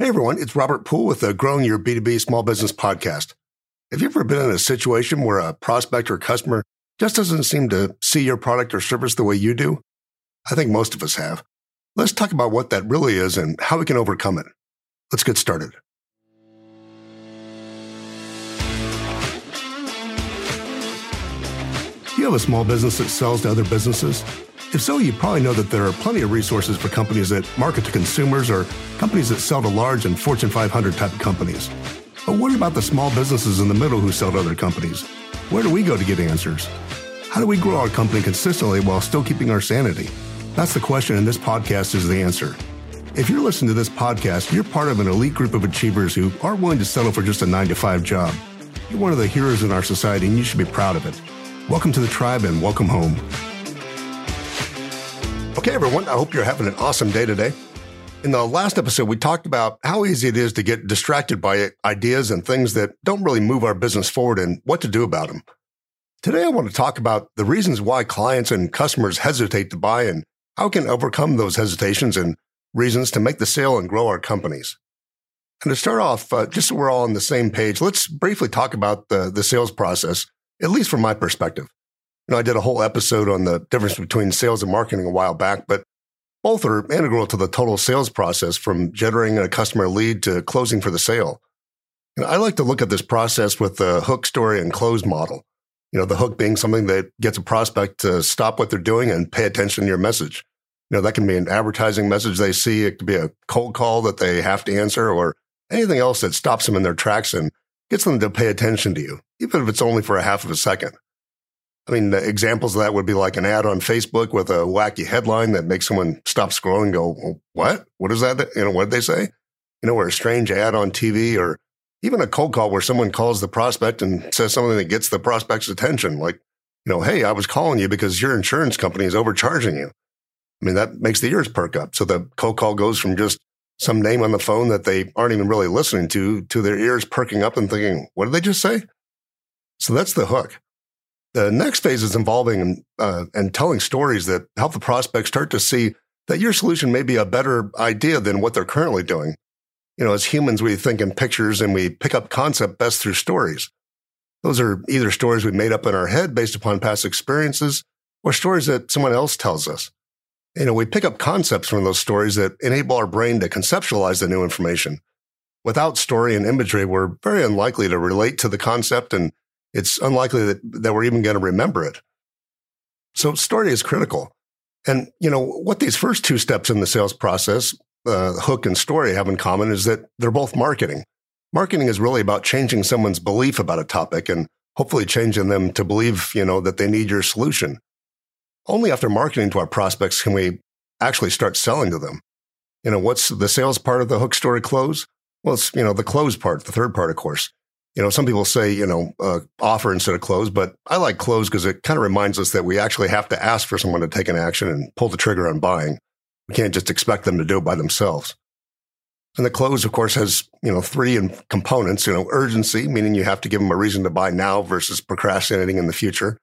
Hey everyone, it's Robert Poole with the Growing Your B2B Small Business Podcast. Have you ever been in a situation where a prospect or customer just doesn't seem to see your product or service the way you do? I think most of us have. Let's talk about what that really is and how we can overcome it. Let's get started. Do you have a small business that sells to other businesses? If so, you probably know that there are plenty of resources for companies that market to consumers or companies that sell to large and Fortune 500 type companies. But what about the small businesses in the middle who sell to other companies? Where do we go to get answers? How do we grow our company consistently while still keeping our sanity? That's the question, and this podcast is the answer. If you're listening to this podcast, you're part of an elite group of achievers who aren't willing to settle for just a nine to five job. You're one of the heroes in our society, and you should be proud of it. Welcome to the tribe and welcome home. Okay, everyone, I hope you're having an awesome day today. In the last episode, we talked about how easy it is to get distracted by ideas and things that don't really move our business forward and what to do about them. Today, I want to talk about the reasons why clients and customers hesitate to buy and how we can overcome those hesitations and reasons to make the sale and grow our companies. And to start off, uh, just so we're all on the same page, let's briefly talk about the, the sales process, at least from my perspective. Know, I did a whole episode on the difference between sales and marketing a while back, but both are integral to the total sales process from generating a customer lead to closing for the sale. And I like to look at this process with the hook story and close model. You know, the hook being something that gets a prospect to stop what they're doing and pay attention to your message. You know, that can be an advertising message they see. It could be a cold call that they have to answer or anything else that stops them in their tracks and gets them to pay attention to you, even if it's only for a half of a second. I mean, examples of that would be like an ad on Facebook with a wacky headline that makes someone stop scrolling and go, what? What is that? You know, what did they say? You know, or a strange ad on TV or even a cold call where someone calls the prospect and says something that gets the prospect's attention. Like, you know, hey, I was calling you because your insurance company is overcharging you. I mean, that makes the ears perk up. So the cold call goes from just some name on the phone that they aren't even really listening to, to their ears perking up and thinking, what did they just say? So that's the hook. The next phase is involving uh, and telling stories that help the prospect start to see that your solution may be a better idea than what they're currently doing. You know, as humans, we think in pictures and we pick up concept best through stories. Those are either stories we made up in our head based upon past experiences or stories that someone else tells us. You know, we pick up concepts from those stories that enable our brain to conceptualize the new information. Without story and imagery, we're very unlikely to relate to the concept and it's unlikely that, that we're even going to remember it. So story is critical. And, you know, what these first two steps in the sales process, uh, hook and story have in common is that they're both marketing. Marketing is really about changing someone's belief about a topic and hopefully changing them to believe, you know, that they need your solution. Only after marketing to our prospects can we actually start selling to them. You know, what's the sales part of the hook story close? Well, it's, you know, the close part, the third part, of course you know, some people say, you know, uh, offer instead of close, but I like close because it kind of reminds us that we actually have to ask for someone to take an action and pull the trigger on buying. We can't just expect them to do it by themselves. And the close, of course, has, you know, three components, you know, urgency, meaning you have to give them a reason to buy now versus procrastinating in the future.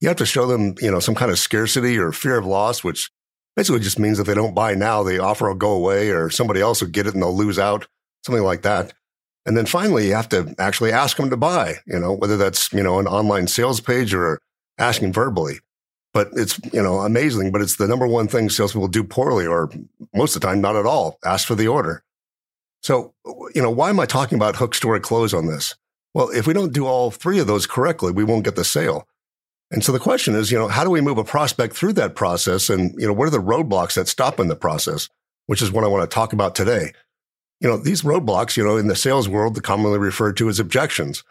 You have to show them, you know, some kind of scarcity or fear of loss, which basically just means if they don't buy now, the offer will go away or somebody else will get it and they'll lose out, something like that. And then finally, you have to actually ask them to buy, you know, whether that's, you know, an online sales page or asking verbally. But it's, you know, amazing, but it's the number one thing salespeople do poorly or most of the time, not at all. Ask for the order. So, you know, why am I talking about hook story close on this? Well, if we don't do all three of those correctly, we won't get the sale. And so the question is, you know, how do we move a prospect through that process? And, you know, what are the roadblocks that stop in the process? Which is what I want to talk about today you know, these roadblocks, you know, in the sales world, they're commonly referred to as objections.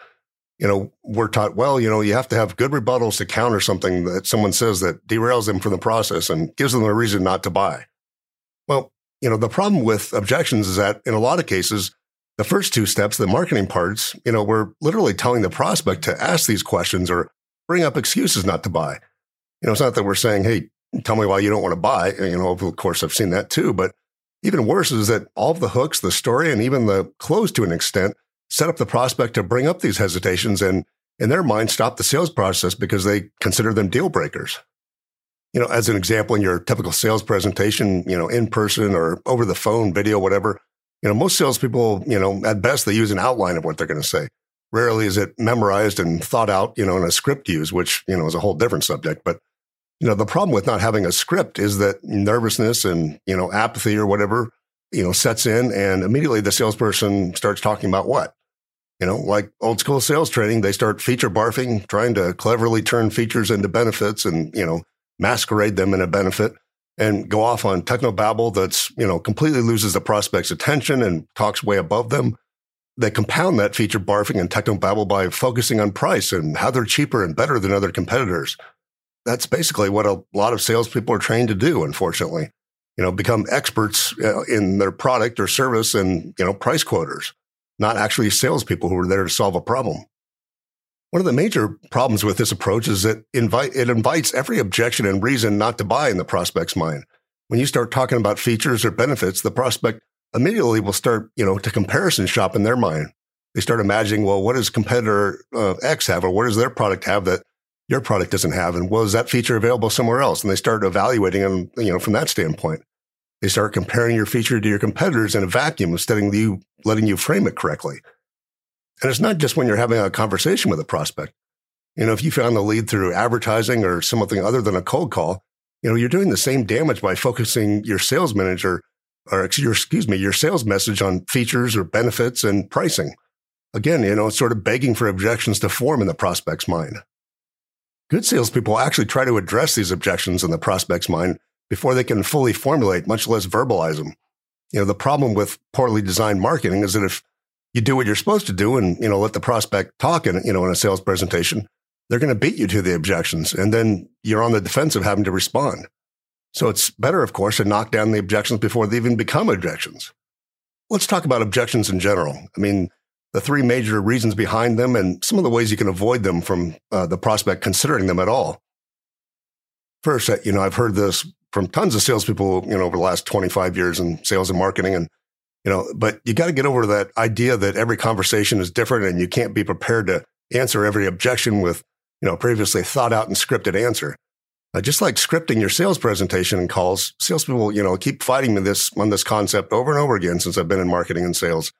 You know, we're taught, well, you know, you have to have good rebuttals to counter something that someone says that derails them from the process and gives them a reason not to buy. Well, you know, the problem with objections is that in a lot of cases, the first two steps, the marketing parts, you know, we're literally telling the prospect to ask these questions or bring up excuses not to buy. You know, it's not that we're saying, hey, tell me why you don't want to buy. You know, of course, I've seen that too, but even worse is that all of the hooks, the story, and even the close to an extent set up the prospect to bring up these hesitations and, in their mind, stop the sales process because they consider them deal breakers. You know, as an example, in your typical sales presentation, you know, in person or over the phone, video, whatever, You know, most salespeople, you know, at best they use an outline of what they're going to say. Rarely is it memorized and thought out, you know, in a script used, which, you know, is a whole different subject. But, you know, the problem with not having a script is that nervousness and, you know, apathy or whatever, you know, sets in and immediately the salesperson starts talking about what? You know, like old school sales training, they start feature barfing, trying to cleverly turn features into benefits and, you know, masquerade them in a benefit and go off on techno babble that's, you know, completely loses the prospect's attention and talks way above them. They compound that feature barfing and techno babble by focusing on price and how they're cheaper and better than other competitors. That's basically what a lot of salespeople are trained to do, unfortunately. You know, become experts uh, in their product or service and, you know, price quoters, not actually salespeople who are there to solve a problem. One of the major problems with this approach is that invite, it invites every objection and reason not to buy in the prospect's mind. When you start talking about features or benefits, the prospect immediately will start, you know, to comparison shop in their mind. They start imagining, well, what does competitor uh, X have, or what does their product have that your product doesn't have, and was that feature available somewhere else? And they start evaluating them, you know, from that standpoint. They start comparing your feature to your competitors in a vacuum instead of you letting you frame it correctly. And it's not just when you're having a conversation with a prospect. You know, if you found the lead through advertising or something other than a cold call, you know, you're doing the same damage by focusing your sales manager or excuse me, your sales message on features or benefits and pricing. Again, you know, it's sort of begging for objections to form in the prospect's mind. Good salespeople actually try to address these objections in the prospect's mind before they can fully formulate, much less verbalize them. You know, the problem with poorly designed marketing is that if you do what you're supposed to do and, you know, let the prospect talk in, you know, in a sales presentation, they're going to beat you to the objections. And then you're on the defensive having to respond. So it's better, of course, to knock down the objections before they even become objections. Let's talk about objections in general. I mean, the three major reasons behind them and some of the ways you can avoid them from uh, the prospect considering them at all. First, uh, you know, I've heard this from tons of salespeople, you know, over the last 25 years in sales and marketing. And you know, but you got to get over that idea that every conversation is different and you can't be prepared to answer every objection with, you know, previously thought out and scripted answer. Uh, just like scripting your sales presentation and calls, salespeople, you know, keep fighting me this on this concept over and over again since I've been in marketing and sales.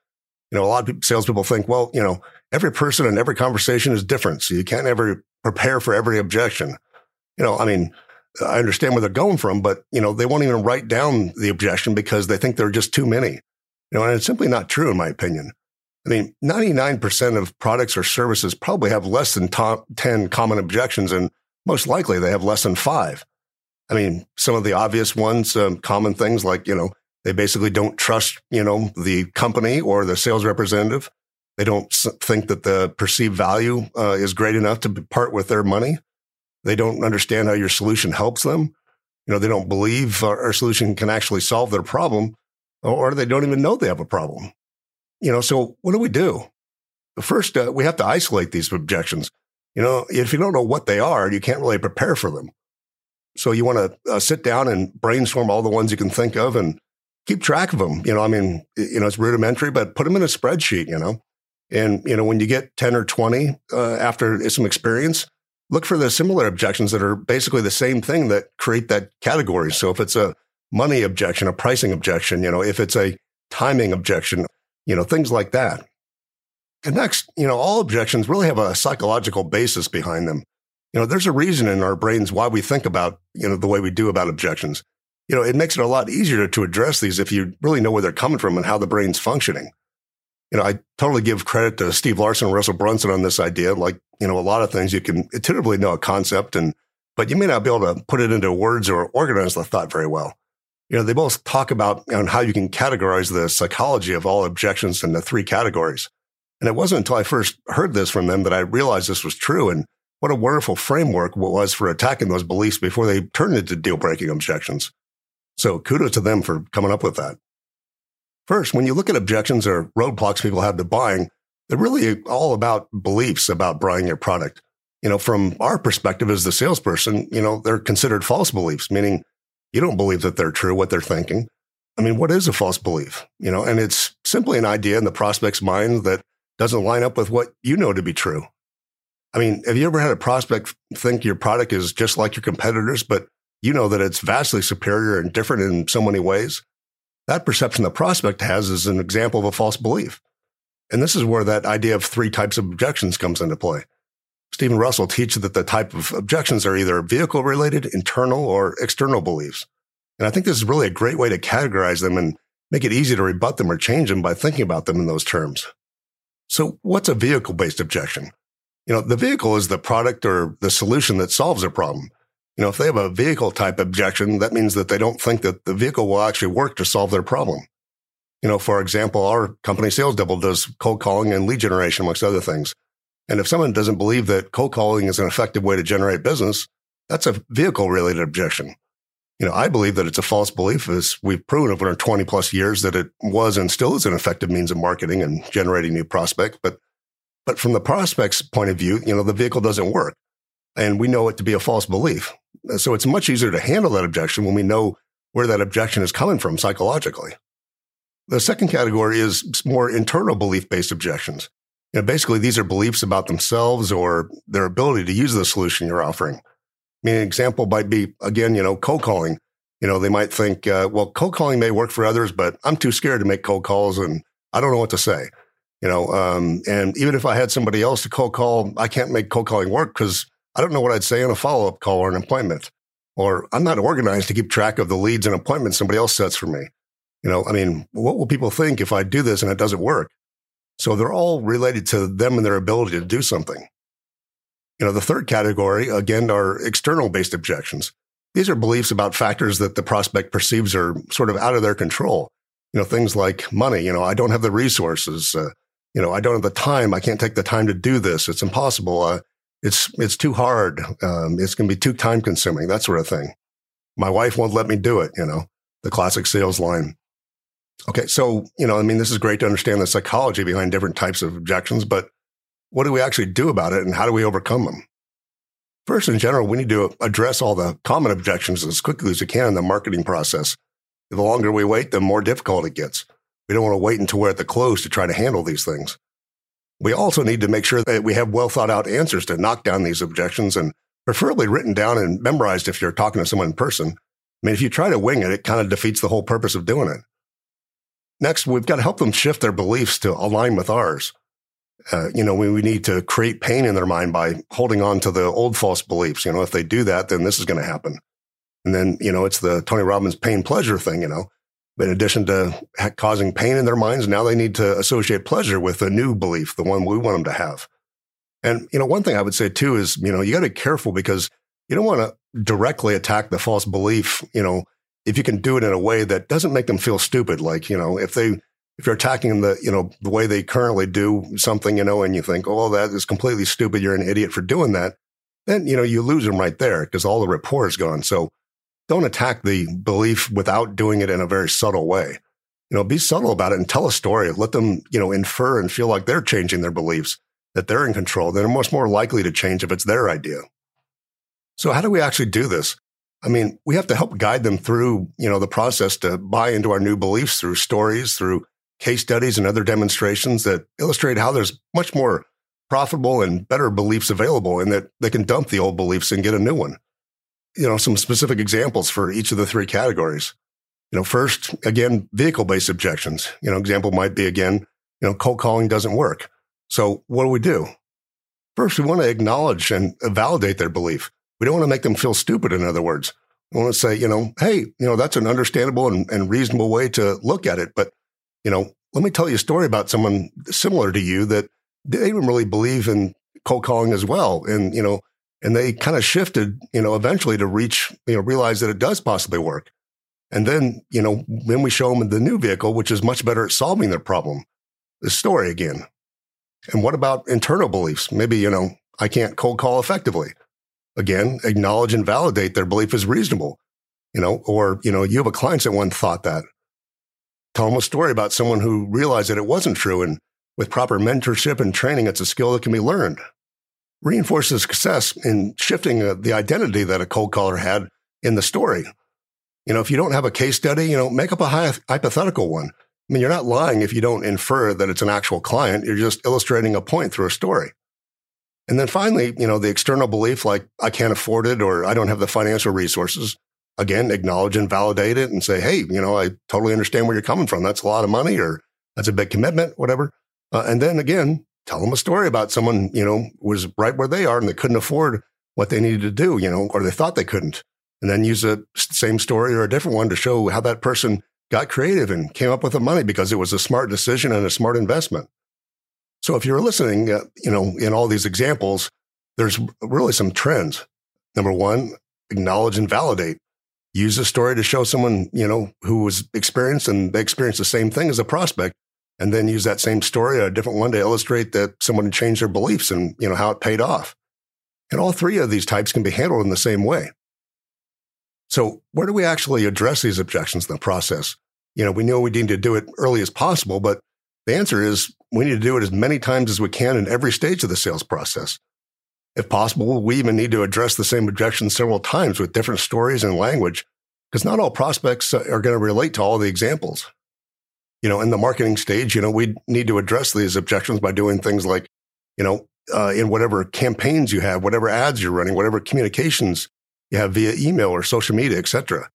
You know, a lot of people, salespeople think, well, you know, every person and every conversation is different, so you can't ever prepare for every objection. You know, I mean, I understand where they're going from, but you know, they won't even write down the objection because they think there are just too many. You know, and it's simply not true, in my opinion. I mean, 99% of products or services probably have less than top 10 common objections, and most likely they have less than five. I mean, some of the obvious ones, um, common things like, you know, they basically don't trust, you know, the company or the sales representative. They don't think that the perceived value uh, is great enough to part with their money. They don't understand how your solution helps them. You know, they don't believe our, our solution can actually solve their problem or they don't even know they have a problem. You know, so what do we do? First, uh, we have to isolate these objections. You know, if you don't know what they are, you can't really prepare for them. So you want to uh, sit down and brainstorm all the ones you can think of and keep track of them. You know, I mean, you know, it's rudimentary, but put them in a spreadsheet, you know. And, you know, when you get 10 or 20 uh, after some experience, look for the similar objections that are basically the same thing that create that category. So if it's a money objection, a pricing objection, you know, if it's a timing objection, you know, things like that. And next, you know, all objections really have a psychological basis behind them. You know, there's a reason in our brains why we think about, you know, the way we do about objections. You know, it makes it a lot easier to address these if you really know where they're coming from and how the brain's functioning. You know, I totally give credit to Steve Larsen and Russell Brunson on this idea. Like, you know, a lot of things you can intuitively know a concept and, but you may not be able to put it into words or organize the thought very well you know, they both talk about know, how you can categorize the psychology of all objections into three categories. And it wasn't until I first heard this from them that I realized this was true and what a wonderful framework it was for attacking those beliefs before they turned into deal breaking objections. So kudos to them for coming up with that. First, when you look at objections or roadblocks people have to buying, they're really all about beliefs about buying your product. You know, from our perspective as the salesperson, you know, they're considered false beliefs, meaning you don't believe that they're true, what they're thinking. I mean, what is a false belief? You know, and it's simply an idea in the prospect's mind that doesn't line up with what you know to be true. I mean, have you ever had a prospect think your product is just like your competitors, but you know that it's vastly superior and different in so many ways? that perception the prospect has is an example of a false belief. And this is where that idea of three types of objections comes into play. Stephen Russell teaches that the type of objections are either vehicle related, internal, or external beliefs. And I think this is really a great way to categorize them and make it easy to rebut them or change them by thinking about them in those terms. So what's a vehicle based objection? You know, the vehicle is the product or the solution that solves a problem. You know, if they have a vehicle type objection, that means that they don't think that the vehicle will actually work to solve their problem. You know, for example, our company Sales Devil does cold calling and lead generation, amongst other things. And if someone doesn't believe that cold calling is an effective way to generate business, that's a vehicle related objection. You know, I believe that it's a false belief as we've proven over 20 plus years that it was and still is an effective means of marketing and generating new prospects. But, but from the prospect's point of view, you know, the vehicle doesn't work and we know it to be a false belief. So it's much easier to handle that objection when we know where that objection is coming from psychologically. The second category is more internal belief based objections. You know, basically, these are beliefs about themselves or their ability to use the solution you're offering. I mean, an example might be, again, you know, cold calling. You know, they might think, uh, well, cold calling may work for others, but I'm too scared to make cold calls and I don't know what to say. You know, um, and even if I had somebody else to cold call, I can't make cold calling work because I don't know what I'd say on a follow up call or an appointment. Or I'm not organized to keep track of the leads and appointments somebody else sets for me. You know, I mean, what will people think if I do this and it doesn't work? So they're all related to them and their ability to do something. You know, the third category, again, are external based objections. These are beliefs about factors that the prospect perceives are sort of out of their control. You know, things like money. You know, I don't have the resources. Uh, you know, I don't have the time. I can't take the time to do this. It's impossible. Uh, it's it's too hard. Um, it's going to be too time consuming. That sort of thing. My wife won't let me do it. You know, the classic sales line. Okay, so you know, I mean, this is great to understand the psychology behind different types of objections, but what do we actually do about it, and how do we overcome them? First, in general, we need to address all the common objections as quickly as we can in the marketing process. The longer we wait, the more difficult it gets. We don't want to wait until we're at the close to try to handle these things. We also need to make sure that we have well thought out answers to knock down these objections and preferably written down and memorized if you're talking to someone in person. I mean, if you try to wing it, it kind of defeats the whole purpose of doing it. Next, we've got to help them shift their beliefs to align with ours. Uh, you know, we, we need to create pain in their mind by holding on to the old false beliefs. You know, if they do that, then this is going to happen. And then, you know, it's the Tony Robbins pain pleasure thing, you know. In addition to causing pain in their minds, now they need to associate pleasure with a new belief, the one we want them to have. And, you know, one thing I would say too is, you know, you got to be careful because you don't want to directly attack the false belief, you know, if you can do it in a way that doesn't make them feel stupid. Like, you know, if they, if you're attacking the, you know, the way they currently do something, you know, and you think, oh, that is completely stupid. You're an idiot for doing that. Then, you know, you lose them right there because all the rapport is gone. So don't attack the belief without doing it in a very subtle way. You know, be subtle about it and tell a story. Let them, you know, infer and feel like they're changing their beliefs, that they're in control. They're much more likely to change if it's their idea. So how do we actually do this? I mean, we have to help guide them through, you know, the process to buy into our new beliefs through stories, through case studies and other demonstrations that illustrate how there's much more profitable and better beliefs available and that they can dump the old beliefs and get a new one you know, some specific examples for each of the three categories. You know, first, again, vehicle based objections. You know, example might be again, you know, cold calling doesn't work. So what do we do? First, we want to acknowledge and validate their belief. We don't want to make them feel stupid, in other words. We want to say, you know, hey, you know, that's an understandable and, and reasonable way to look at it. But, you know, let me tell you a story about someone similar to you that they didn't really believe in cold calling as well. And, you know, and they kind of shifted, you know, eventually to reach, you know, realize that it does possibly work. And then, you know, then we show them the new vehicle, which is much better at solving their problem. The story again. And what about internal beliefs? Maybe, you know, I can't cold call effectively. Again, acknowledge and validate their belief is reasonable. You know, or, you know, you have a client that one thought that. Tell them a story about someone who realized that it wasn't true. And with proper mentorship and training, it's a skill that can be learned reinforces success in shifting uh, the identity that a cold caller had in the story. You know, if you don't have a case study, you know, make up a high, hypothetical one. I mean, you're not lying if you don't infer that it's an actual client. You're just illustrating a point through a story. And then finally, you know, the external belief like I can't afford it or I don't have the financial resources. again, acknowledge and validate it and say, hey, you know, I totally understand where you're coming from. That's a lot of money or that's a big commitment, whatever. Uh, and then again, tell them a story about someone, you know, was right where they are and they couldn't afford what they needed to do, you know, or they thought they couldn't. And then use a same story or a different one to show how that person got creative and came up with the money because it was a smart decision and a smart investment. So if you're listening, uh, you know, in all these examples, there's really some trends. Number one, acknowledge and validate. Use a story to show someone, you know, who was experienced and they experienced the same thing as a prospect. And then use that same story, or a different one to illustrate that someone changed their beliefs and, you know, how it paid off. And all three of these types can be handled in the same way. So where do we actually address these objections in the process? You know, we know we need to do it early as possible, but the answer is we need to do it as many times as we can in every stage of the sales process. If possible, we even need to address the same objections several times with different stories and language, because not all prospects uh, are going to relate to all the examples. You know, in the marketing stage, you know, we need to address these objections by doing things like, you know, uh, in whatever campaigns you have, whatever ads you're running, whatever communications you have via email or social media, etc.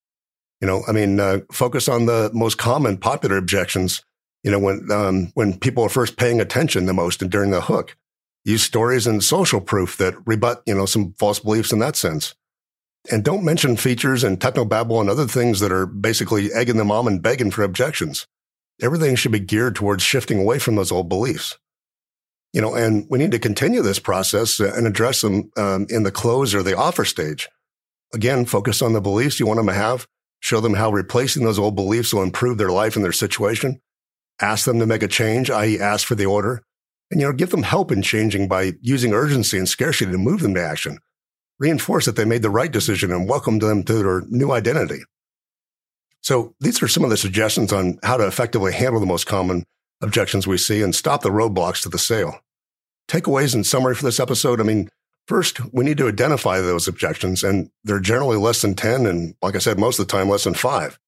You know, I mean, uh, focus on the most common popular objections. You know, when um, when people are first paying attention the most and during the hook, use stories and social proof that rebut, you know, some false beliefs in that sense. And don't mention features and technobabble and other things that are basically egging them on and begging for objections. Everything should be geared towards shifting away from those old beliefs. You know, and we need to continue this process and address them um, in the close or the offer stage. Again, focus on the beliefs you want them to have. Show them how replacing those old beliefs will improve their life and their situation. Ask them to make a change, i.e., ask for the order and, you know, give them help in changing by using urgency and scarcity to move them to action. Reinforce that they made the right decision and welcome them to their new identity. So these are some of the suggestions on how to effectively handle the most common objections we see and stop the roadblocks to the sale. Takeaways and summary for this episode. I mean, first, we need to identify those objections and they're generally less than 10. And like I said, most of the time, less than five.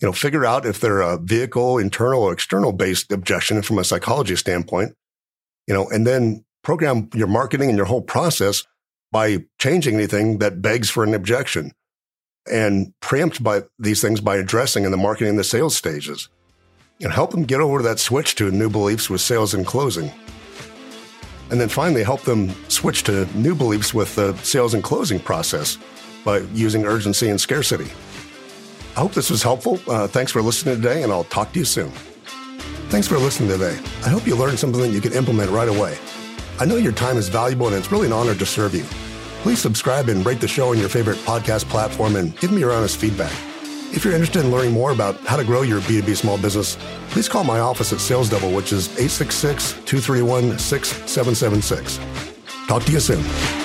You know, figure out if they're a vehicle, internal or external based objection from a psychology standpoint you know, and then program your marketing and your whole process by changing anything that begs for an objection and preempt by these things by addressing in the marketing and the sales stages. And help them get over that switch to new beliefs with sales and closing. And then finally, help them switch to new beliefs with the sales and closing process by using urgency and scarcity. I hope this was helpful. Uh, thanks for listening today, and I'll talk to you soon. Thanks for listening today. I hope you learned something that you can implement right away. I know your time is valuable and it's really an honor to serve you. Please subscribe and rate the show on your favorite podcast platform and give me your honest feedback. If you're interested in learning more about how to grow your B2B small business, please call my office at Sales Double, which is 866 231 6776. Talk to you soon.